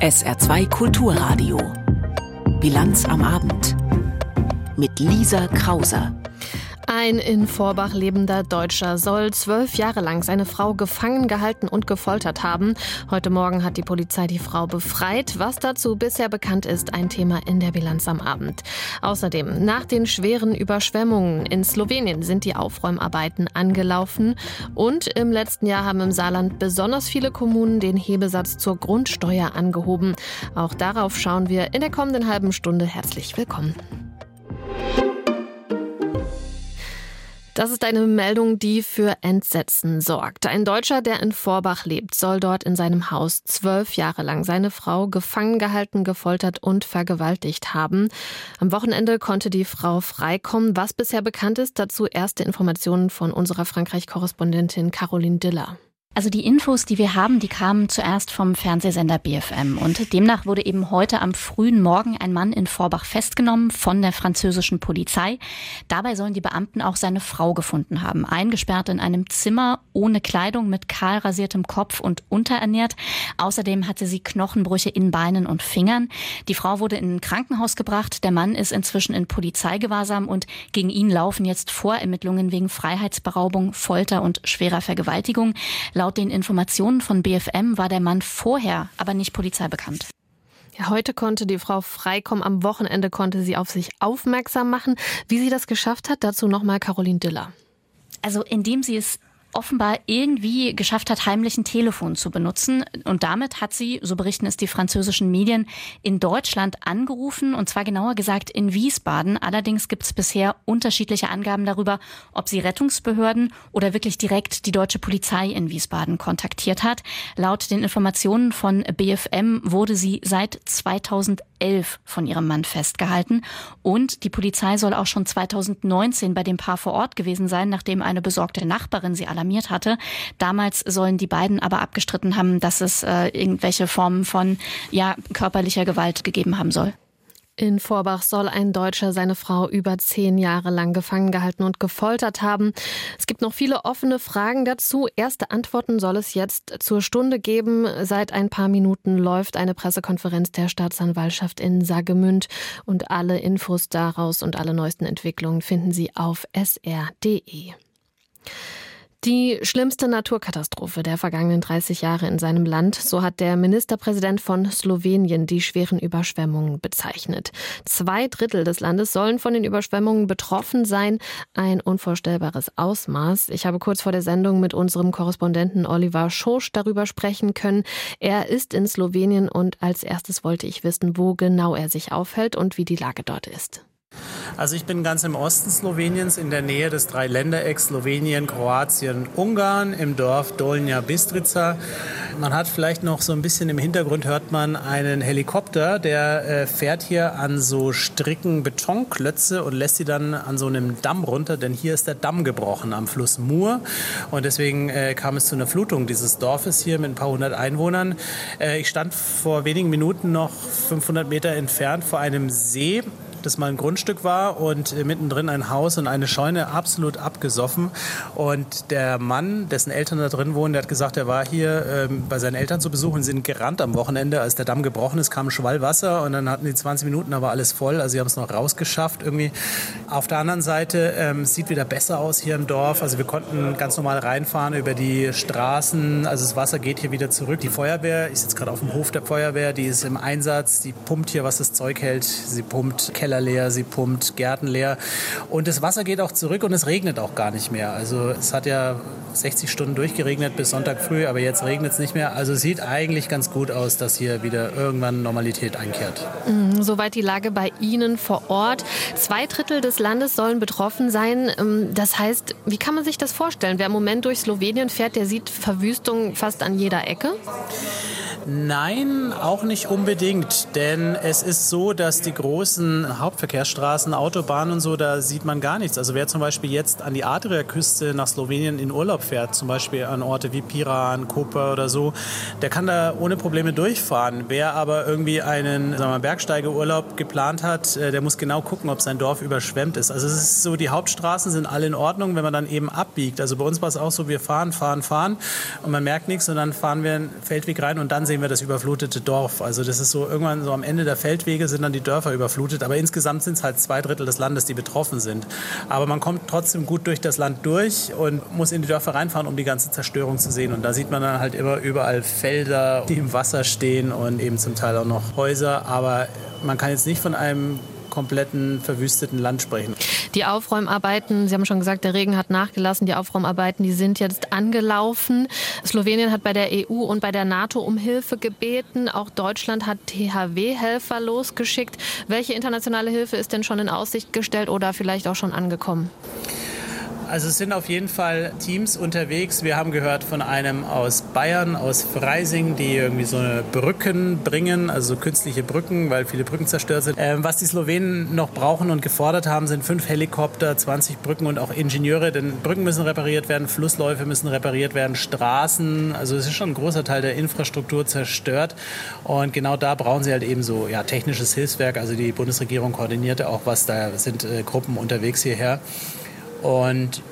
SR2 Kulturradio. Bilanz am Abend. Mit Lisa Krauser. Ein in Vorbach lebender Deutscher soll zwölf Jahre lang seine Frau gefangen gehalten und gefoltert haben. Heute Morgen hat die Polizei die Frau befreit. Was dazu bisher bekannt ist, ein Thema in der Bilanz am Abend. Außerdem, nach den schweren Überschwemmungen in Slowenien sind die Aufräumarbeiten angelaufen. Und im letzten Jahr haben im Saarland besonders viele Kommunen den Hebesatz zur Grundsteuer angehoben. Auch darauf schauen wir in der kommenden halben Stunde. Herzlich willkommen. Das ist eine Meldung, die für Entsetzen sorgt. Ein Deutscher, der in Vorbach lebt, soll dort in seinem Haus zwölf Jahre lang seine Frau gefangen gehalten, gefoltert und vergewaltigt haben. Am Wochenende konnte die Frau freikommen. Was bisher bekannt ist, dazu erste Informationen von unserer Frankreich-Korrespondentin Caroline Diller. Also die Infos, die wir haben, die kamen zuerst vom Fernsehsender BFM. Und demnach wurde eben heute am frühen Morgen ein Mann in Vorbach festgenommen von der französischen Polizei. Dabei sollen die Beamten auch seine Frau gefunden haben. Eingesperrt in einem Zimmer, ohne Kleidung, mit kahl rasiertem Kopf und unterernährt. Außerdem hatte sie Knochenbrüche in Beinen und Fingern. Die Frau wurde in ein Krankenhaus gebracht. Der Mann ist inzwischen in Polizeigewahrsam und gegen ihn laufen jetzt Vorermittlungen wegen Freiheitsberaubung, Folter und schwerer Vergewaltigung. Laut Laut den Informationen von BFM war der Mann vorher aber nicht Polizei bekannt. Ja, heute konnte die Frau freikommen. Am Wochenende konnte sie auf sich aufmerksam machen. Wie sie das geschafft hat, dazu nochmal Caroline Diller. Also indem sie es offenbar irgendwie geschafft hat, heimlich ein Telefon zu benutzen. Und damit hat sie, so berichten es die französischen Medien, in Deutschland angerufen, und zwar genauer gesagt in Wiesbaden. Allerdings gibt es bisher unterschiedliche Angaben darüber, ob sie Rettungsbehörden oder wirklich direkt die deutsche Polizei in Wiesbaden kontaktiert hat. Laut den Informationen von BFM wurde sie seit 2011 von ihrem Mann festgehalten. Und die Polizei soll auch schon 2019 bei dem Paar vor Ort gewesen sein, nachdem eine besorgte Nachbarin sie alarmiert hatte. Damals sollen die beiden aber abgestritten haben, dass es äh, irgendwelche Formen von ja, körperlicher Gewalt gegeben haben soll. In Vorbach soll ein Deutscher seine Frau über zehn Jahre lang gefangen gehalten und gefoltert haben. Es gibt noch viele offene Fragen dazu. Erste Antworten soll es jetzt zur Stunde geben. Seit ein paar Minuten läuft eine Pressekonferenz der Staatsanwaltschaft in Sagemünd und alle Infos daraus und alle neuesten Entwicklungen finden Sie auf sr.de. Die schlimmste Naturkatastrophe der vergangenen 30 Jahre in seinem Land, so hat der Ministerpräsident von Slowenien die schweren Überschwemmungen bezeichnet. Zwei Drittel des Landes sollen von den Überschwemmungen betroffen sein. Ein unvorstellbares Ausmaß. Ich habe kurz vor der Sendung mit unserem Korrespondenten Oliver Schosch darüber sprechen können. Er ist in Slowenien und als erstes wollte ich wissen, wo genau er sich aufhält und wie die Lage dort ist. Also ich bin ganz im Osten Sloweniens, in der Nähe des Dreiländerecks Slowenien, Kroatien, Ungarn, im Dorf Dolnja Bistrica. Man hat vielleicht noch so ein bisschen im Hintergrund hört man einen Helikopter, der äh, fährt hier an so Stricken Betonklötze und lässt sie dann an so einem Damm runter, denn hier ist der Damm gebrochen am Fluss Mur und deswegen äh, kam es zu einer Flutung dieses Dorfes hier mit ein paar hundert Einwohnern. Äh, ich stand vor wenigen Minuten noch 500 Meter entfernt vor einem See das mal ein Grundstück war und äh, mittendrin ein Haus und eine Scheune absolut abgesoffen. Und der Mann, dessen Eltern da drin wohnen, der hat gesagt, er war hier ähm, bei seinen Eltern zu besuchen, sind gerannt am Wochenende, als der Damm gebrochen ist, kam ein Schwall Wasser und dann hatten die 20 Minuten, war alles voll. Also sie haben es noch rausgeschafft irgendwie. Auf der anderen Seite ähm, sieht wieder besser aus hier im Dorf. Also wir konnten ganz normal reinfahren über die Straßen. Also das Wasser geht hier wieder zurück. Die Feuerwehr, ich sitze gerade auf dem Hof der Feuerwehr, die ist im Einsatz, die pumpt hier, was das Zeug hält. Sie pumpt Keller Keller leer, sie pumpt Gärten leer. Und das Wasser geht auch zurück und es regnet auch gar nicht mehr. Also es hat ja 60 Stunden durchgeregnet bis Sonntag früh, aber jetzt regnet es nicht mehr. Also es sieht eigentlich ganz gut aus, dass hier wieder irgendwann Normalität einkehrt. Mhm, soweit die Lage bei Ihnen vor Ort. Zwei Drittel des Landes sollen betroffen sein. Ähm, das heißt, wie kann man sich das vorstellen? Wer im Moment durch Slowenien fährt, der sieht Verwüstung fast an jeder Ecke? Nein, auch nicht unbedingt, denn es ist so, dass die großen Hauptverkehrsstraßen, Autobahnen und so, da sieht man gar nichts. Also wer zum Beispiel jetzt an die Adria-Küste nach Slowenien in Urlaub fährt, zum Beispiel an Orte wie Piran, Koper oder so, der kann da ohne Probleme durchfahren. Wer aber irgendwie einen sagen wir, Bergsteigeurlaub geplant hat, äh, der muss genau gucken, ob sein Dorf überschwemmt ist. Also es ist so, die Hauptstraßen sind alle in Ordnung, wenn man dann eben abbiegt. Also bei uns war es auch so, wir fahren, fahren, fahren und man merkt nichts und dann fahren wir einen Feldweg rein und dann sehen wir das überflutete Dorf. Also das ist so irgendwann so am Ende der Feldwege sind dann die Dörfer überflutet. Aber insgesamt sind es halt zwei Drittel des Landes, die betroffen sind. Aber man kommt trotzdem gut durch das Land durch und muss in die Dörfer reinfahren, um die ganze Zerstörung zu sehen. Und da sieht man dann halt immer überall Felder, die im Wasser stehen und eben zum Teil auch noch Häuser. Aber man kann jetzt nicht von einem kompletten verwüsteten Land sprechen. Die Aufräumarbeiten, Sie haben schon gesagt, der Regen hat nachgelassen. Die Aufräumarbeiten, die sind jetzt angelaufen. Slowenien hat bei der EU und bei der NATO um Hilfe gebeten. Auch Deutschland hat THW-Helfer losgeschickt. Welche internationale Hilfe ist denn schon in Aussicht gestellt oder vielleicht auch schon angekommen? Also es sind auf jeden Fall Teams unterwegs. Wir haben gehört von einem aus Bayern, aus Freising, die irgendwie so eine Brücken bringen, also so künstliche Brücken, weil viele Brücken zerstört sind. Ähm, was die Slowenen noch brauchen und gefordert haben, sind fünf Helikopter, 20 Brücken und auch Ingenieure, denn Brücken müssen repariert werden, Flussläufe müssen repariert werden, Straßen. Also es ist schon ein großer Teil der Infrastruktur zerstört. Und genau da brauchen sie halt eben so ja, technisches Hilfswerk. Also die Bundesregierung koordinierte auch was, da sind äh, Gruppen unterwegs hierher. Und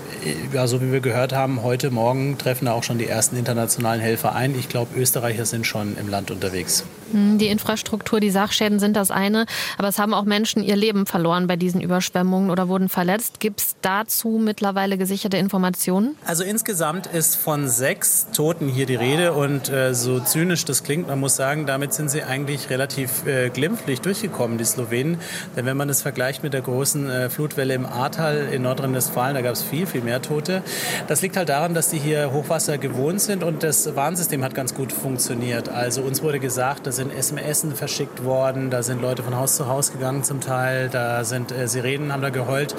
ja, so wie wir gehört haben, heute Morgen treffen da auch schon die ersten internationalen Helfer ein. Ich glaube, Österreicher sind schon im Land unterwegs. Hm, die Infrastruktur, die Sachschäden sind das eine, aber es haben auch Menschen ihr Leben verloren bei diesen Überschwemmungen oder wurden verletzt. Gibt es dazu mittlerweile gesicherte Informationen? Also insgesamt ist von sechs Toten hier die Rede und äh, so zynisch das klingt, man muss sagen, damit sind sie eigentlich relativ äh, glimpflich durchgekommen, die Slowenen. Denn wenn man es vergleicht mit der großen äh, Flutwelle im Ahrtal in Nordrhein-Westfalen, da gab es viel, viel mehr Tote. Das liegt halt daran, dass die hier Hochwasser gewohnt sind und das Warnsystem hat ganz gut funktioniert. Also uns wurde gesagt, da sind SMS verschickt worden, da sind Leute von Haus zu Haus gegangen zum Teil, da sind äh, Sirenen, haben da geheult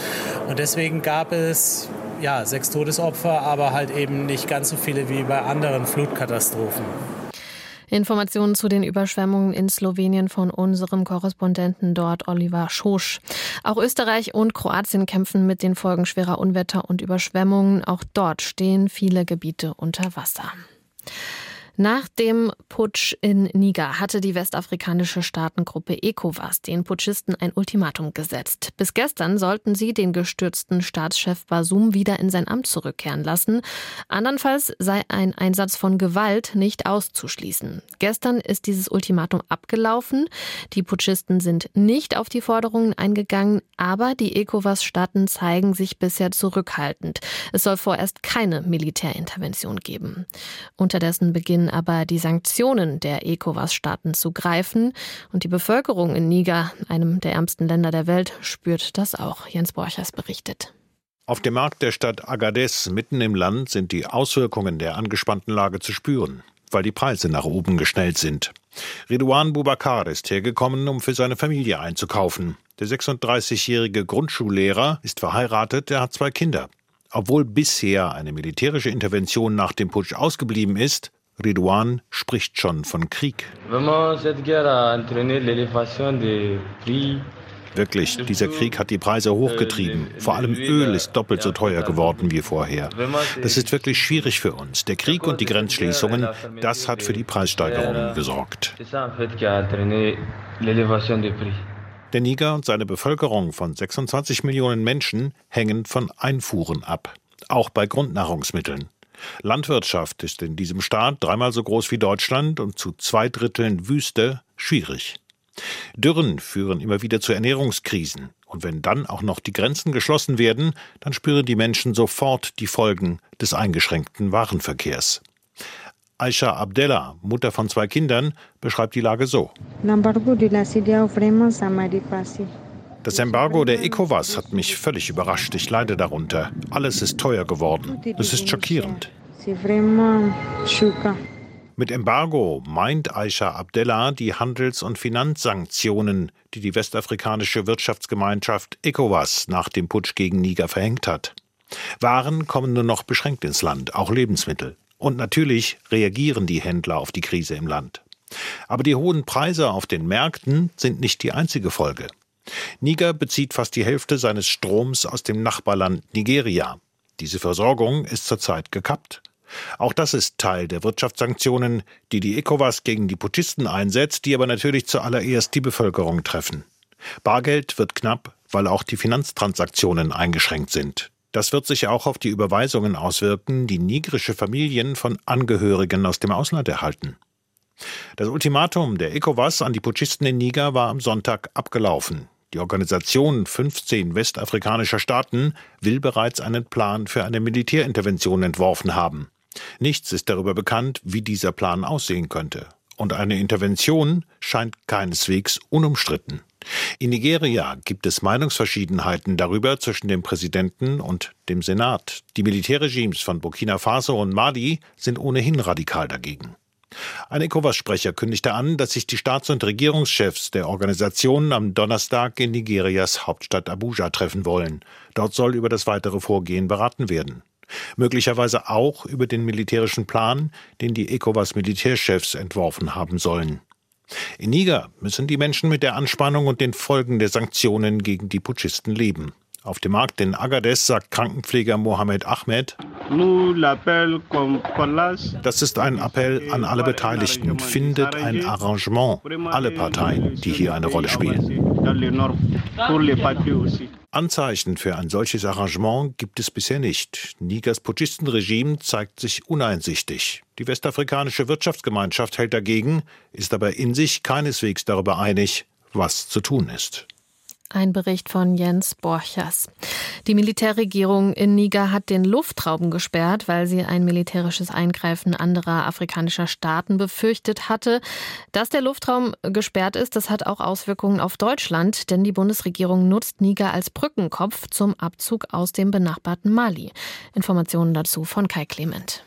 und deswegen gab es ja, sechs Todesopfer, aber halt eben nicht ganz so viele wie bei anderen Flutkatastrophen. Informationen zu den Überschwemmungen in Slowenien von unserem Korrespondenten dort, Oliver Schosch. Auch Österreich und Kroatien kämpfen mit den Folgen schwerer Unwetter und Überschwemmungen. Auch dort stehen viele Gebiete unter Wasser. Nach dem Putsch in Niger hatte die westafrikanische Staatengruppe ECOWAS den Putschisten ein Ultimatum gesetzt. Bis gestern sollten sie den gestürzten Staatschef Basum wieder in sein Amt zurückkehren lassen. Andernfalls sei ein Einsatz von Gewalt nicht auszuschließen. Gestern ist dieses Ultimatum abgelaufen. Die Putschisten sind nicht auf die Forderungen eingegangen, aber die ECOWAS-Staaten zeigen sich bisher zurückhaltend. Es soll vorerst keine Militärintervention geben. Unterdessen beginnen aber die Sanktionen der ECOWAS-Staaten zu greifen. Und die Bevölkerung in Niger, einem der ärmsten Länder der Welt, spürt das auch. Jens Borchers berichtet. Auf dem Markt der Stadt Agadez mitten im Land sind die Auswirkungen der angespannten Lage zu spüren, weil die Preise nach oben geschnellt sind. Ridouan Boubacar ist hergekommen, um für seine Familie einzukaufen. Der 36-jährige Grundschullehrer ist verheiratet, er hat zwei Kinder. Obwohl bisher eine militärische Intervention nach dem Putsch ausgeblieben ist, Ridwan spricht schon von Krieg. Wirklich, dieser Krieg hat die Preise hochgetrieben. Vor allem Öl ist doppelt so teuer geworden wie vorher. Das ist wirklich schwierig für uns. Der Krieg und die Grenzschließungen, das hat für die Preissteigerungen gesorgt. Der Niger und seine Bevölkerung von 26 Millionen Menschen hängen von Einfuhren ab, auch bei Grundnahrungsmitteln. Landwirtschaft ist in diesem Staat dreimal so groß wie Deutschland und zu zwei Dritteln Wüste schwierig. Dürren führen immer wieder zu Ernährungskrisen. Und wenn dann auch noch die Grenzen geschlossen werden, dann spüren die Menschen sofort die Folgen des eingeschränkten Warenverkehrs. Aisha Abdella, Mutter von zwei Kindern, beschreibt die Lage so. Das Embargo der ECOWAS hat mich völlig überrascht. Ich leide darunter. Alles ist teuer geworden. Es ist schockierend. Mit Embargo meint Aisha Abdella die Handels- und Finanzsanktionen, die die westafrikanische Wirtschaftsgemeinschaft ECOWAS nach dem Putsch gegen Niger verhängt hat. Waren kommen nur noch beschränkt ins Land, auch Lebensmittel. Und natürlich reagieren die Händler auf die Krise im Land. Aber die hohen Preise auf den Märkten sind nicht die einzige Folge. Niger bezieht fast die Hälfte seines Stroms aus dem Nachbarland Nigeria. Diese Versorgung ist zurzeit gekappt. Auch das ist Teil der Wirtschaftssanktionen, die die ECOWAS gegen die Putschisten einsetzt, die aber natürlich zuallererst die Bevölkerung treffen. Bargeld wird knapp, weil auch die Finanztransaktionen eingeschränkt sind. Das wird sich auch auf die Überweisungen auswirken, die nigrische Familien von Angehörigen aus dem Ausland erhalten. Das Ultimatum der ECOWAS an die Putschisten in Niger war am Sonntag abgelaufen. Die Organisation 15 westafrikanischer Staaten will bereits einen Plan für eine Militärintervention entworfen haben. Nichts ist darüber bekannt, wie dieser Plan aussehen könnte. Und eine Intervention scheint keineswegs unumstritten. In Nigeria gibt es Meinungsverschiedenheiten darüber zwischen dem Präsidenten und dem Senat. Die Militärregimes von Burkina Faso und Mali sind ohnehin radikal dagegen. Ein ECOWAS-Sprecher kündigte an, dass sich die Staats- und Regierungschefs der Organisation am Donnerstag in Nigerias Hauptstadt Abuja treffen wollen. Dort soll über das weitere Vorgehen beraten werden. Möglicherweise auch über den militärischen Plan, den die ECOWAS-Militärchefs entworfen haben sollen. In Niger müssen die Menschen mit der Anspannung und den Folgen der Sanktionen gegen die Putschisten leben. Auf dem Markt in Agadez sagt Krankenpfleger Mohamed Ahmed, das ist ein Appell an alle Beteiligten. Findet ein Arrangement. Alle Parteien, die hier eine Rolle spielen. Anzeichen für ein solches Arrangement gibt es bisher nicht. Nigers Putschistenregime zeigt sich uneinsichtig. Die westafrikanische Wirtschaftsgemeinschaft hält dagegen, ist aber in sich keineswegs darüber einig, was zu tun ist. Ein Bericht von Jens Borchers. Die Militärregierung in Niger hat den Luftraum gesperrt, weil sie ein militärisches Eingreifen anderer afrikanischer Staaten befürchtet hatte. Dass der Luftraum gesperrt ist, das hat auch Auswirkungen auf Deutschland, denn die Bundesregierung nutzt Niger als Brückenkopf zum Abzug aus dem benachbarten Mali. Informationen dazu von Kai Clement.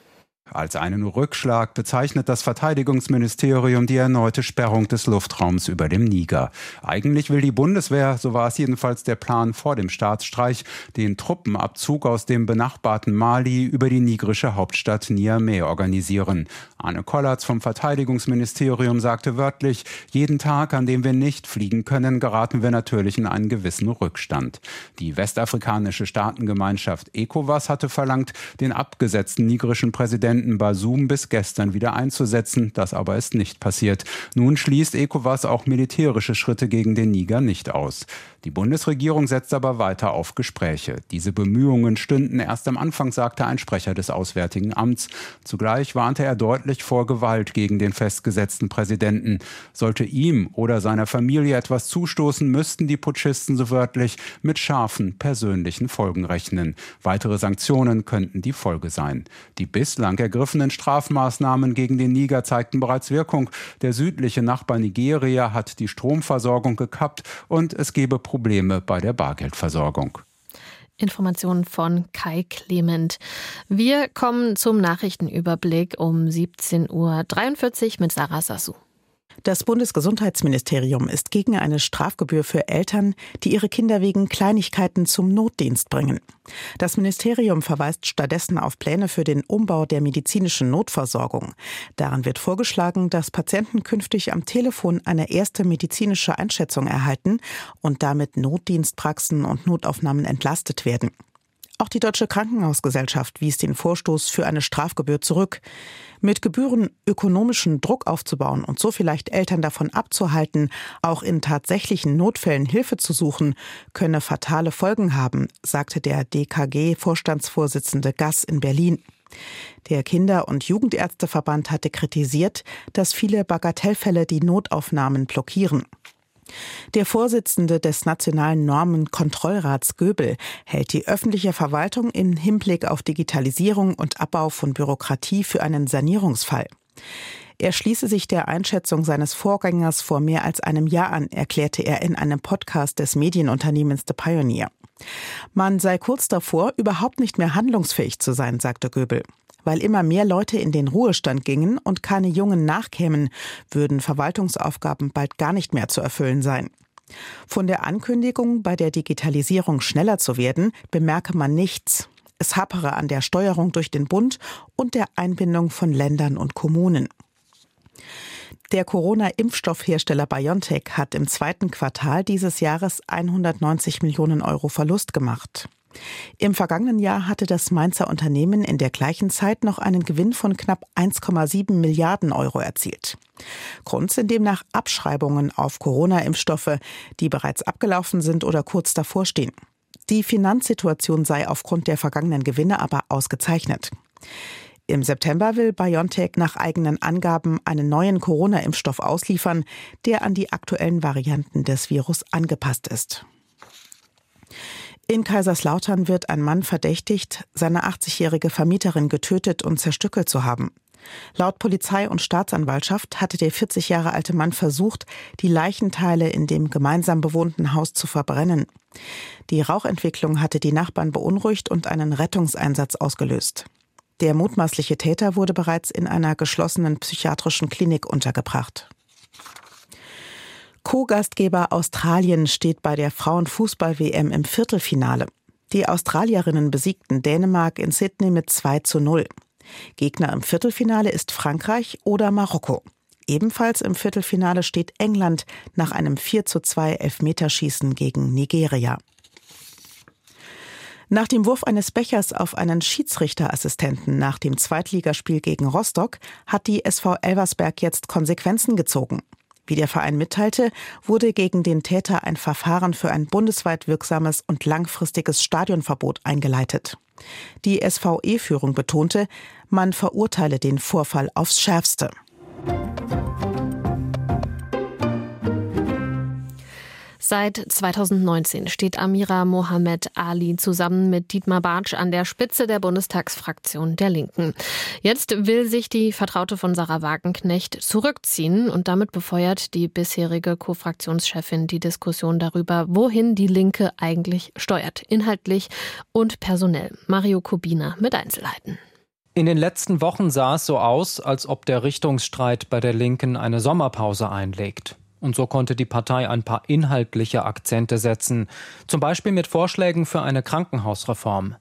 Als einen Rückschlag bezeichnet das Verteidigungsministerium die erneute Sperrung des Luftraums über dem Niger. Eigentlich will die Bundeswehr, so war es jedenfalls der Plan vor dem Staatsstreich, den Truppenabzug aus dem benachbarten Mali über die nigrische Hauptstadt Niamey organisieren. Arne Kollatz vom Verteidigungsministerium sagte wörtlich, jeden Tag, an dem wir nicht fliegen können, geraten wir natürlich in einen gewissen Rückstand. Die westafrikanische Staatengemeinschaft ECOWAS hatte verlangt, den abgesetzten nigrischen Präsidenten Präsidenten Basum bis gestern wieder einzusetzen. Das aber ist nicht passiert. Nun schließt ECOWAS auch militärische Schritte gegen den Niger nicht aus. Die Bundesregierung setzt aber weiter auf Gespräche. Diese Bemühungen stünden erst am Anfang, sagte ein Sprecher des Auswärtigen Amts. Zugleich warnte er deutlich vor Gewalt gegen den festgesetzten Präsidenten. Sollte ihm oder seiner Familie etwas zustoßen, müssten die Putschisten so wörtlich mit scharfen persönlichen Folgen rechnen. Weitere Sanktionen könnten die Folge sein. Die bislang ergriffenen Strafmaßnahmen gegen den Niger zeigten bereits Wirkung. Der südliche Nachbar Nigeria hat die Stromversorgung gekappt und es gebe Probleme bei der Bargeldversorgung. Informationen von Kai Clement. Wir kommen zum Nachrichtenüberblick um 17.43 Uhr mit Sarah Sassou. Das Bundesgesundheitsministerium ist gegen eine Strafgebühr für Eltern, die ihre Kinder wegen Kleinigkeiten zum Notdienst bringen. Das Ministerium verweist stattdessen auf Pläne für den Umbau der medizinischen Notversorgung. Daran wird vorgeschlagen, dass Patienten künftig am Telefon eine erste medizinische Einschätzung erhalten und damit Notdienstpraxen und Notaufnahmen entlastet werden. Auch die Deutsche Krankenhausgesellschaft wies den Vorstoß für eine Strafgebühr zurück. Mit Gebühren ökonomischen Druck aufzubauen und so vielleicht Eltern davon abzuhalten, auch in tatsächlichen Notfällen Hilfe zu suchen, könne fatale Folgen haben, sagte der DKG-Vorstandsvorsitzende Gass in Berlin. Der Kinder- und Jugendärzteverband hatte kritisiert, dass viele Bagatellfälle die Notaufnahmen blockieren. Der Vorsitzende des Nationalen Normenkontrollrats Göbel hält die öffentliche Verwaltung im Hinblick auf Digitalisierung und Abbau von Bürokratie für einen Sanierungsfall. Er schließe sich der Einschätzung seines Vorgängers vor mehr als einem Jahr an, erklärte er in einem Podcast des Medienunternehmens The Pioneer. Man sei kurz davor, überhaupt nicht mehr handlungsfähig zu sein, sagte Göbel. Weil immer mehr Leute in den Ruhestand gingen und keine Jungen nachkämen, würden Verwaltungsaufgaben bald gar nicht mehr zu erfüllen sein. Von der Ankündigung, bei der Digitalisierung schneller zu werden, bemerke man nichts. Es hapere an der Steuerung durch den Bund und der Einbindung von Ländern und Kommunen. Der Corona-Impfstoffhersteller BioNTech hat im zweiten Quartal dieses Jahres 190 Millionen Euro Verlust gemacht. Im vergangenen Jahr hatte das Mainzer Unternehmen in der gleichen Zeit noch einen Gewinn von knapp 1,7 Milliarden Euro erzielt. Grund sind demnach Abschreibungen auf Corona-Impfstoffe, die bereits abgelaufen sind oder kurz davor stehen. Die Finanzsituation sei aufgrund der vergangenen Gewinne aber ausgezeichnet. Im September will BioNTech nach eigenen Angaben einen neuen Corona-Impfstoff ausliefern, der an die aktuellen Varianten des Virus angepasst ist. In Kaiserslautern wird ein Mann verdächtigt, seine 80-jährige Vermieterin getötet und zerstückelt zu haben. Laut Polizei und Staatsanwaltschaft hatte der 40 Jahre alte Mann versucht, die Leichenteile in dem gemeinsam bewohnten Haus zu verbrennen. Die Rauchentwicklung hatte die Nachbarn beunruhigt und einen Rettungseinsatz ausgelöst. Der mutmaßliche Täter wurde bereits in einer geschlossenen psychiatrischen Klinik untergebracht. Co-Gastgeber Australien steht bei der Frauenfußball-WM im Viertelfinale. Die Australierinnen besiegten Dänemark in Sydney mit 2 zu 0. Gegner im Viertelfinale ist Frankreich oder Marokko. Ebenfalls im Viertelfinale steht England nach einem 4 zu 2 Elfmeterschießen gegen Nigeria. Nach dem Wurf eines Bechers auf einen Schiedsrichterassistenten nach dem Zweitligaspiel gegen Rostock hat die SV Elversberg jetzt Konsequenzen gezogen. Wie der Verein mitteilte, wurde gegen den Täter ein Verfahren für ein bundesweit wirksames und langfristiges Stadionverbot eingeleitet. Die SVE-Führung betonte, man verurteile den Vorfall aufs Schärfste. Seit 2019 steht Amira Mohamed Ali zusammen mit Dietmar Bartsch an der Spitze der Bundestagsfraktion der Linken. Jetzt will sich die Vertraute von Sarah Wagenknecht zurückziehen und damit befeuert die bisherige Co-Fraktionschefin die Diskussion darüber, wohin die Linke eigentlich steuert, inhaltlich und personell. Mario Kubina mit Einzelheiten. In den letzten Wochen sah es so aus, als ob der Richtungsstreit bei der Linken eine Sommerpause einlegt. Und so konnte die Partei ein paar inhaltliche Akzente setzen, zum Beispiel mit Vorschlägen für eine Krankenhausreform.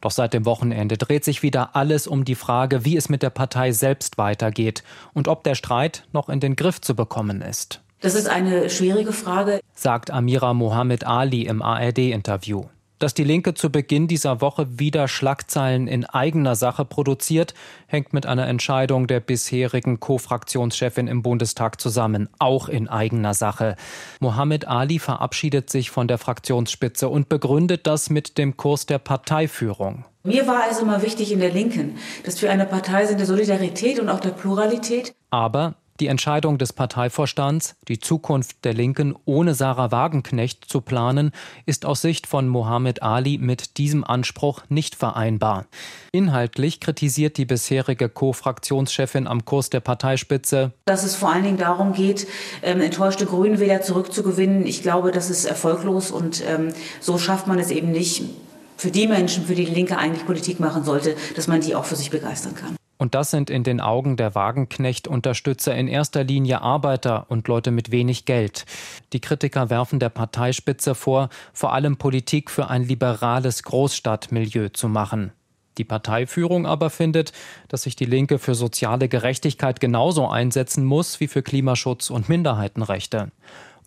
Doch seit dem Wochenende dreht sich wieder alles um die Frage, wie es mit der Partei selbst weitergeht und ob der Streit noch in den Griff zu bekommen ist. Das ist eine schwierige Frage, sagt Amira Mohammed Ali im ARD-Interview. Dass die Linke zu Beginn dieser Woche wieder Schlagzeilen in eigener Sache produziert, hängt mit einer Entscheidung der bisherigen Co-Fraktionschefin im Bundestag zusammen, auch in eigener Sache. Mohammed Ali verabschiedet sich von der Fraktionsspitze und begründet das mit dem Kurs der Parteiführung. Mir war es immer wichtig in der Linken, dass wir eine Partei sind der Solidarität und auch der Pluralität. Aber die Entscheidung des Parteivorstands, die Zukunft der Linken ohne Sarah Wagenknecht zu planen, ist aus Sicht von Mohammed Ali mit diesem Anspruch nicht vereinbar. Inhaltlich kritisiert die bisherige Co-Fraktionschefin am Kurs der Parteispitze, dass es vor allen Dingen darum geht, ähm, enttäuschte Grünenwähler zurückzugewinnen. Ich glaube, das ist erfolglos und ähm, so schafft man es eben nicht für die Menschen, für die die Linke eigentlich Politik machen sollte, dass man die auch für sich begeistern kann. Und das sind in den Augen der Wagenknecht-Unterstützer in erster Linie Arbeiter und Leute mit wenig Geld. Die Kritiker werfen der Parteispitze vor, vor allem Politik für ein liberales Großstadtmilieu zu machen. Die Parteiführung aber findet, dass sich die Linke für soziale Gerechtigkeit genauso einsetzen muss wie für Klimaschutz und Minderheitenrechte.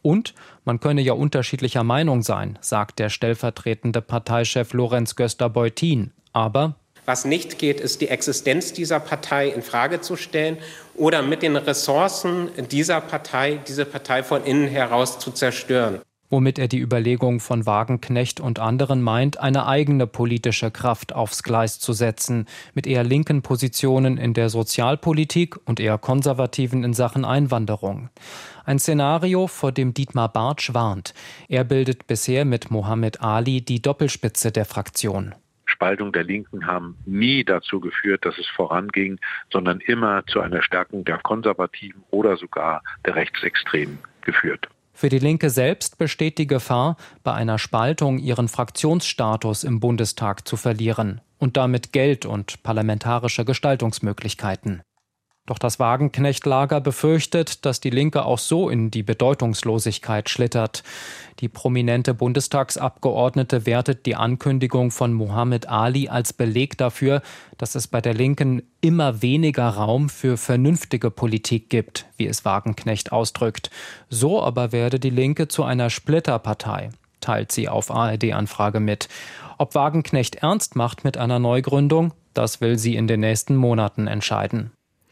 Und man könne ja unterschiedlicher Meinung sein, sagt der stellvertretende Parteichef Lorenz Göster-Beutin. Aber was nicht geht, ist die Existenz dieser Partei in Frage zu stellen oder mit den Ressourcen dieser Partei diese Partei von innen heraus zu zerstören. Womit er die Überlegung von Wagenknecht und anderen meint, eine eigene politische Kraft aufs Gleis zu setzen, mit eher linken Positionen in der Sozialpolitik und eher konservativen in Sachen Einwanderung. Ein Szenario, vor dem Dietmar Bartsch warnt. Er bildet bisher mit Mohammed Ali die Doppelspitze der Fraktion. Spaltung der Linken haben nie dazu geführt, dass es voranging, sondern immer zu einer Stärkung der Konservativen oder sogar der Rechtsextremen geführt. Für die Linke selbst besteht die Gefahr, bei einer Spaltung ihren Fraktionsstatus im Bundestag zu verlieren und damit Geld und parlamentarische Gestaltungsmöglichkeiten. Doch das Wagenknecht-Lager befürchtet, dass die Linke auch so in die Bedeutungslosigkeit schlittert. Die prominente Bundestagsabgeordnete wertet die Ankündigung von Mohammed Ali als Beleg dafür, dass es bei der Linken immer weniger Raum für vernünftige Politik gibt, wie es Wagenknecht ausdrückt. So aber werde die Linke zu einer Splitterpartei, teilt sie auf ARD-Anfrage mit. Ob Wagenknecht ernst macht mit einer Neugründung, das will sie in den nächsten Monaten entscheiden.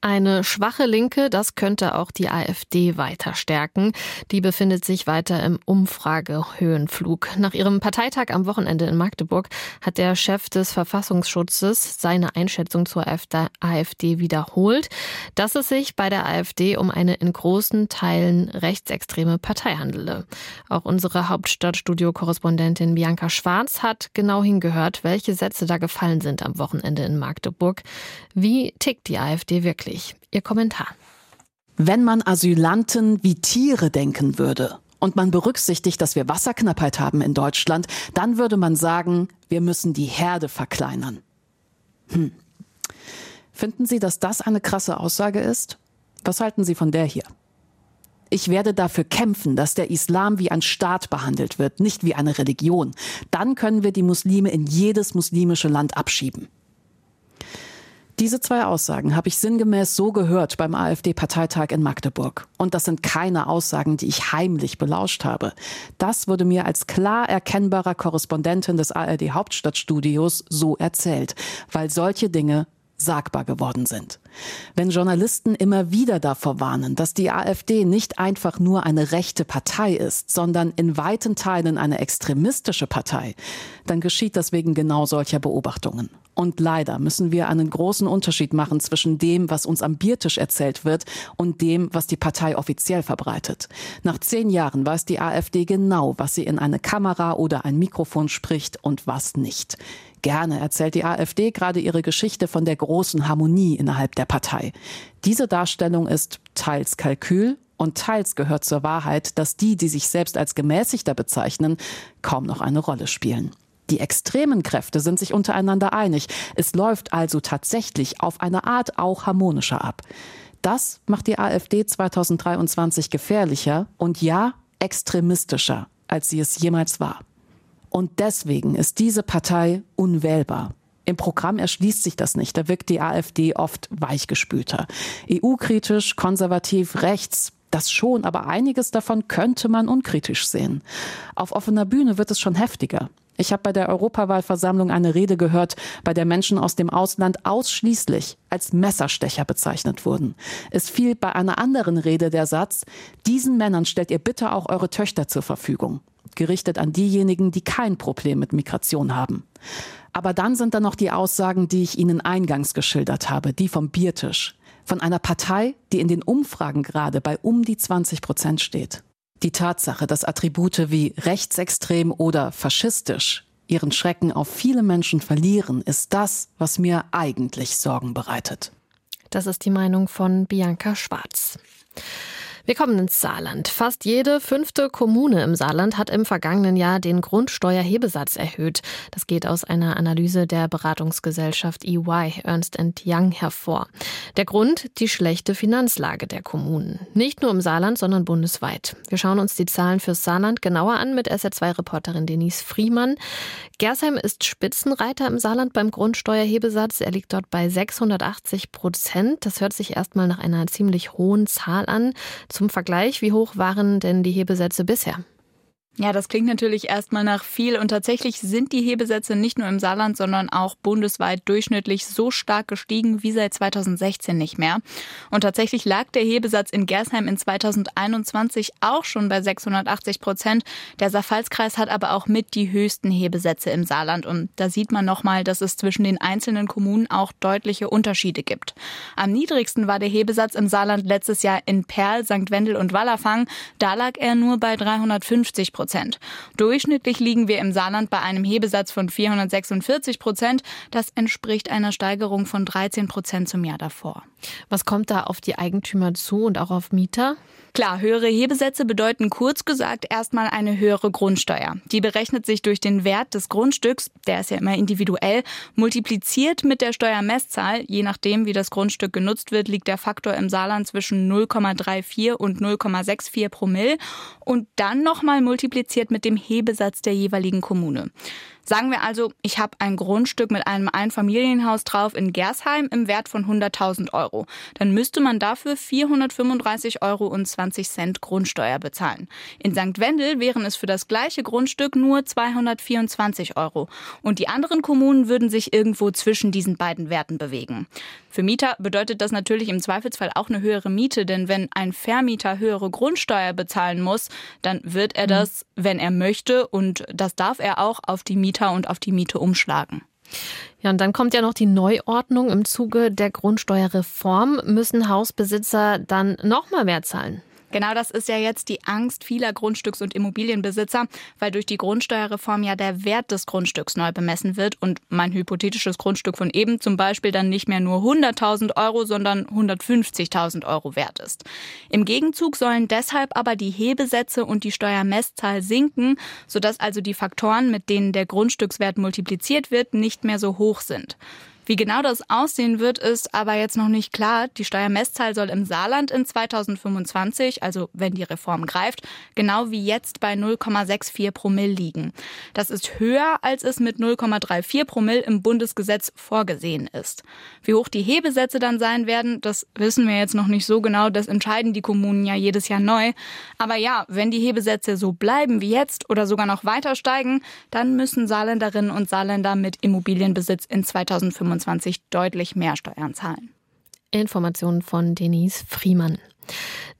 Eine schwache Linke, das könnte auch die AfD weiter stärken. Die befindet sich weiter im Umfragehöhenflug. Nach ihrem Parteitag am Wochenende in Magdeburg hat der Chef des Verfassungsschutzes seine Einschätzung zur AfD wiederholt, dass es sich bei der AfD um eine in großen Teilen rechtsextreme Partei handele. Auch unsere Hauptstadtstudio-Korrespondentin Bianca Schwarz hat genau hingehört, welche Sätze da gefallen sind am Wochenende in Magdeburg. Wie tickt die AfD wirklich? Wirklich? Ihr Kommentar. Wenn man Asylanten wie Tiere denken würde und man berücksichtigt, dass wir Wasserknappheit haben in Deutschland, dann würde man sagen, wir müssen die Herde verkleinern. Hm. Finden Sie, dass das eine krasse Aussage ist? Was halten Sie von der hier? Ich werde dafür kämpfen, dass der Islam wie ein Staat behandelt wird, nicht wie eine Religion. Dann können wir die Muslime in jedes muslimische Land abschieben. Diese zwei Aussagen habe ich sinngemäß so gehört beim AfD-Parteitag in Magdeburg. Und das sind keine Aussagen, die ich heimlich belauscht habe. Das wurde mir als klar erkennbarer Korrespondentin des ARD Hauptstadtstudios so erzählt, weil solche Dinge sagbar geworden sind. Wenn Journalisten immer wieder davor warnen, dass die AfD nicht einfach nur eine rechte Partei ist, sondern in weiten Teilen eine extremistische Partei, dann geschieht das wegen genau solcher Beobachtungen. Und leider müssen wir einen großen Unterschied machen zwischen dem, was uns am Biertisch erzählt wird und dem, was die Partei offiziell verbreitet. Nach zehn Jahren weiß die AfD genau, was sie in eine Kamera oder ein Mikrofon spricht und was nicht. Gerne erzählt die AfD gerade ihre Geschichte von der großen Harmonie innerhalb der Partei. Diese Darstellung ist teils Kalkül und teils gehört zur Wahrheit, dass die, die sich selbst als gemäßigter bezeichnen, kaum noch eine Rolle spielen. Die extremen Kräfte sind sich untereinander einig. Es läuft also tatsächlich auf eine Art auch harmonischer ab. Das macht die AfD 2023 gefährlicher und ja, extremistischer, als sie es jemals war. Und deswegen ist diese Partei unwählbar. Im Programm erschließt sich das nicht. Da wirkt die AfD oft weichgespülter. EU-kritisch, konservativ, rechts, das schon, aber einiges davon könnte man unkritisch sehen. Auf offener Bühne wird es schon heftiger. Ich habe bei der Europawahlversammlung eine Rede gehört, bei der Menschen aus dem Ausland ausschließlich als Messerstecher bezeichnet wurden. Es fiel bei einer anderen Rede der Satz, diesen Männern stellt ihr bitte auch eure Töchter zur Verfügung. Gerichtet an diejenigen, die kein Problem mit Migration haben. Aber dann sind da noch die Aussagen, die ich Ihnen eingangs geschildert habe, die vom Biertisch. Von einer Partei, die in den Umfragen gerade bei um die 20 Prozent steht. Die Tatsache, dass Attribute wie rechtsextrem oder faschistisch ihren Schrecken auf viele Menschen verlieren, ist das, was mir eigentlich Sorgen bereitet. Das ist die Meinung von Bianca Schwarz. Wir kommen ins Saarland. Fast jede fünfte Kommune im Saarland hat im vergangenen Jahr den Grundsteuerhebesatz erhöht. Das geht aus einer Analyse der Beratungsgesellschaft EY Ernst Young hervor. Der Grund die schlechte Finanzlage der Kommunen. Nicht nur im Saarland, sondern bundesweit. Wir schauen uns die Zahlen fürs Saarland genauer an mit SR2-Reporterin Denise Friemann. Gersheim ist Spitzenreiter im Saarland beim Grundsteuerhebesatz. Er liegt dort bei 680 Prozent. Das hört sich erstmal nach einer ziemlich hohen Zahl an. Zum Vergleich, wie hoch waren denn die Hebesätze bisher? Ja, das klingt natürlich erstmal nach viel und tatsächlich sind die Hebesätze nicht nur im Saarland, sondern auch bundesweit durchschnittlich so stark gestiegen wie seit 2016 nicht mehr. Und tatsächlich lag der Hebesatz in Gersheim in 2021 auch schon bei 680 Prozent. Der Saarpfalzkreis hat aber auch mit die höchsten Hebesätze im Saarland und da sieht man nochmal, dass es zwischen den einzelnen Kommunen auch deutliche Unterschiede gibt. Am niedrigsten war der Hebesatz im Saarland letztes Jahr in Perl, St. Wendel und Wallerfang. Da lag er nur bei 350 Prozent. Prozent. Durchschnittlich liegen wir im Saarland bei einem Hebesatz von 446 Prozent. Das entspricht einer Steigerung von 13 Prozent zum Jahr davor. Was kommt da auf die Eigentümer zu und auch auf Mieter? Klar, höhere Hebesätze bedeuten kurz gesagt erstmal eine höhere Grundsteuer. Die berechnet sich durch den Wert des Grundstücks, der ist ja immer individuell, multipliziert mit der Steuermesszahl. Je nachdem, wie das Grundstück genutzt wird, liegt der Faktor im Saarland zwischen 0,34 und 0,64 Promille und dann nochmal multipliziert mit dem Hebesatz der jeweiligen Kommune. Sagen wir also, ich habe ein Grundstück mit einem Einfamilienhaus drauf in Gersheim im Wert von 100.000 Euro. Dann müsste man dafür 435,20 Euro Grundsteuer bezahlen. In St. Wendel wären es für das gleiche Grundstück nur 224 Euro. Und die anderen Kommunen würden sich irgendwo zwischen diesen beiden Werten bewegen. Für Mieter bedeutet das natürlich im Zweifelsfall auch eine höhere Miete, denn wenn ein Vermieter höhere Grundsteuer bezahlen muss, dann wird er das, wenn er möchte, und das darf er auch auf die Mieter und auf die Miete umschlagen. Ja, und dann kommt ja noch die Neuordnung. Im Zuge der Grundsteuerreform müssen Hausbesitzer dann noch mal mehr zahlen. Genau das ist ja jetzt die Angst vieler Grundstücks- und Immobilienbesitzer, weil durch die Grundsteuerreform ja der Wert des Grundstücks neu bemessen wird und mein hypothetisches Grundstück von eben zum Beispiel dann nicht mehr nur 100.000 Euro, sondern 150.000 Euro wert ist. Im Gegenzug sollen deshalb aber die Hebesätze und die Steuermesszahl sinken, sodass also die Faktoren, mit denen der Grundstückswert multipliziert wird, nicht mehr so hoch sind. Wie genau das aussehen wird, ist aber jetzt noch nicht klar. Die Steuermesszahl soll im Saarland in 2025, also wenn die Reform greift, genau wie jetzt bei 0,64 Promille liegen. Das ist höher, als es mit 0,34 Promille im Bundesgesetz vorgesehen ist. Wie hoch die Hebesätze dann sein werden, das wissen wir jetzt noch nicht so genau. Das entscheiden die Kommunen ja jedes Jahr neu. Aber ja, wenn die Hebesätze so bleiben wie jetzt oder sogar noch weiter steigen, dann müssen Saarländerinnen und Saarländer mit Immobilienbesitz in 2025 2025 deutlich mehr Steuern zahlen. Informationen von Denise Friemann.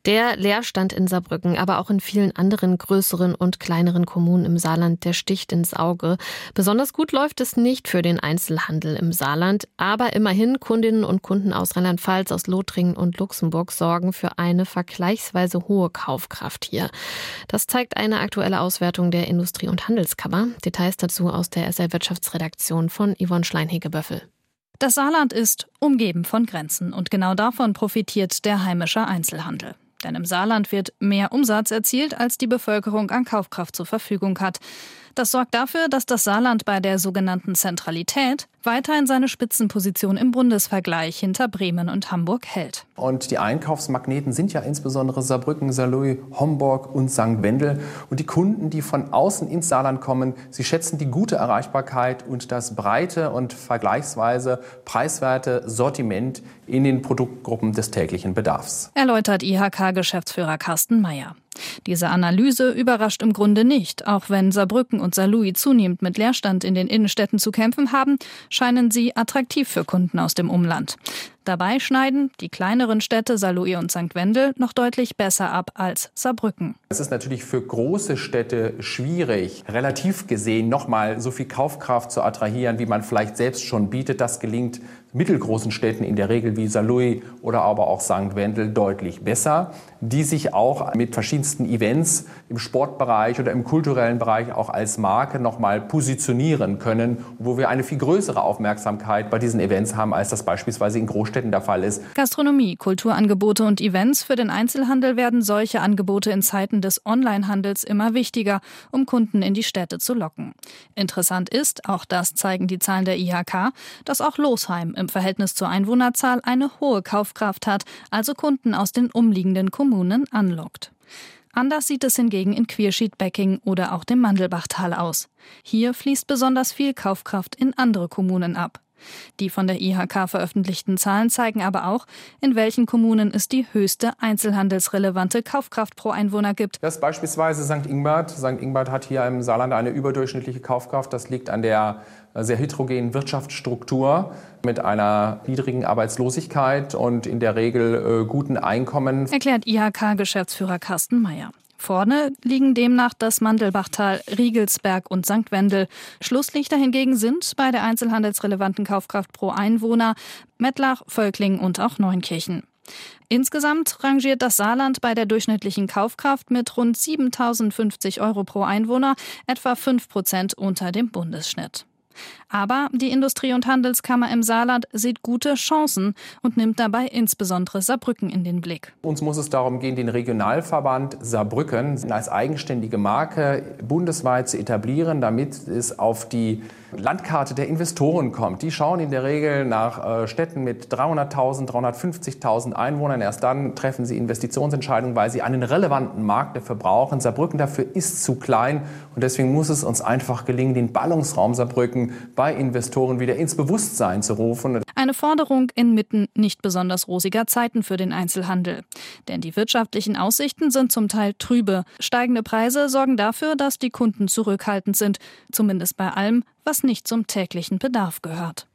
Der Leerstand in Saarbrücken, aber auch in vielen anderen größeren und kleineren Kommunen im Saarland, der sticht ins Auge. Besonders gut läuft es nicht für den Einzelhandel im Saarland, aber immerhin Kundinnen und Kunden aus Rheinland-Pfalz, aus Lothringen und Luxemburg sorgen für eine vergleichsweise hohe Kaufkraft hier. Das zeigt eine aktuelle Auswertung der Industrie- und Handelskammer. Details dazu aus der SR Wirtschaftsredaktion von Yvonne Schleinhege-Böffel. Das Saarland ist umgeben von Grenzen und genau davon profitiert der heimische Einzelhandel. Denn im Saarland wird mehr Umsatz erzielt, als die Bevölkerung an Kaufkraft zur Verfügung hat. Das sorgt dafür, dass das Saarland bei der sogenannten Zentralität weiterhin seine Spitzenposition im Bundesvergleich hinter Bremen und Hamburg hält. Und die Einkaufsmagneten sind ja insbesondere Saarbrücken, Saarlouis, Homburg und St. Wendel. Und die Kunden, die von außen ins Saarland kommen, sie schätzen die gute Erreichbarkeit und das breite und vergleichsweise preiswerte Sortiment in den Produktgruppen des täglichen Bedarfs. Erläutert IHK-Geschäftsführer Carsten Mayer. Diese Analyse überrascht im Grunde nicht. Auch wenn Saarbrücken und Saarlouis zunehmend mit Leerstand in den Innenstädten zu kämpfen haben, scheinen sie attraktiv für Kunden aus dem Umland. Dabei schneiden die kleineren Städte Saarlouis und St. Wendel noch deutlich besser ab als Saarbrücken. Es ist natürlich für große Städte schwierig, relativ gesehen nochmal so viel Kaufkraft zu attrahieren, wie man vielleicht selbst schon bietet. Das gelingt mittelgroßen Städten in der Regel wie Saarlouis oder aber auch St. Wendel deutlich besser, die sich auch mit verschiedensten Events im Sportbereich oder im kulturellen Bereich auch als Marke nochmal positionieren können, wo wir eine viel größere Aufmerksamkeit bei diesen Events haben, als das beispielsweise in Großstädten Großstädten der Fall ist. Gastronomie, Kulturangebote und Events für den Einzelhandel werden solche Angebote in Zeiten des Onlinehandels immer wichtiger, um Kunden in die Städte zu locken. Interessant ist, auch das zeigen die Zahlen der IHK, dass auch Losheim im Verhältnis zur Einwohnerzahl eine hohe Kaufkraft hat, also Kunden aus den umliegenden Kommunen anlockt. Anders sieht es hingegen in Queerschied-Becking oder auch dem Mandelbachtal aus. Hier fließt besonders viel Kaufkraft in andere Kommunen ab. Die von der IHK veröffentlichten Zahlen zeigen aber auch, in welchen Kommunen es die höchste einzelhandelsrelevante Kaufkraft pro Einwohner gibt. Das ist beispielsweise St. Ingbert. St. Ingbert hat hier im Saarland eine überdurchschnittliche Kaufkraft. Das liegt an der äh, sehr heterogenen Wirtschaftsstruktur mit einer niedrigen Arbeitslosigkeit und in der Regel äh, guten Einkommen. Erklärt IHK-Geschäftsführer Carsten Mayer. Vorne liegen demnach das Mandelbachtal, Riegelsberg und St. Wendel. Schlusslichter hingegen sind bei der einzelhandelsrelevanten Kaufkraft pro Einwohner Mettlach, Völkling und auch Neunkirchen. Insgesamt rangiert das Saarland bei der durchschnittlichen Kaufkraft mit rund 7.050 Euro pro Einwohner etwa 5 Prozent unter dem Bundesschnitt. Aber die Industrie- und Handelskammer im Saarland sieht gute Chancen und nimmt dabei insbesondere Saarbrücken in den Blick. Uns muss es darum gehen, den Regionalverband Saarbrücken als eigenständige Marke bundesweit zu etablieren, damit es auf die Landkarte der Investoren kommt. Die schauen in der Regel nach äh, Städten mit 300.000, 350.000 Einwohnern. Erst dann treffen sie Investitionsentscheidungen, weil sie einen relevanten Markt dafür brauchen. Saarbrücken dafür ist zu klein und deswegen muss es uns einfach gelingen, den Ballungsraum Saarbrücken bei Investoren wieder ins Bewusstsein zu rufen. Eine Forderung inmitten nicht besonders rosiger Zeiten für den Einzelhandel. Denn die wirtschaftlichen Aussichten sind zum Teil trübe. Steigende Preise sorgen dafür, dass die Kunden zurückhaltend sind. Zumindest bei allem, was nicht zum täglichen Bedarf gehört.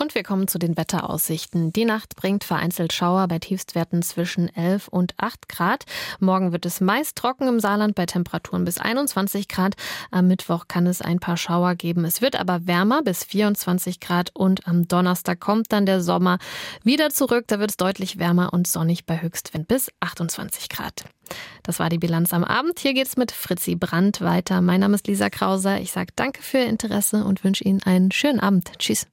Und wir kommen zu den Wetteraussichten. Die Nacht bringt vereinzelt Schauer bei Tiefstwerten zwischen 11 und 8 Grad. Morgen wird es meist trocken im Saarland bei Temperaturen bis 21 Grad. Am Mittwoch kann es ein paar Schauer geben. Es wird aber wärmer bis 24 Grad und am Donnerstag kommt dann der Sommer wieder zurück. Da wird es deutlich wärmer und sonnig bei Höchstwind bis 28 Grad. Das war die Bilanz am Abend. Hier geht es mit Fritzi Brandt weiter. Mein Name ist Lisa Krauser. Ich sage danke für Ihr Interesse und wünsche Ihnen einen schönen Abend. Tschüss.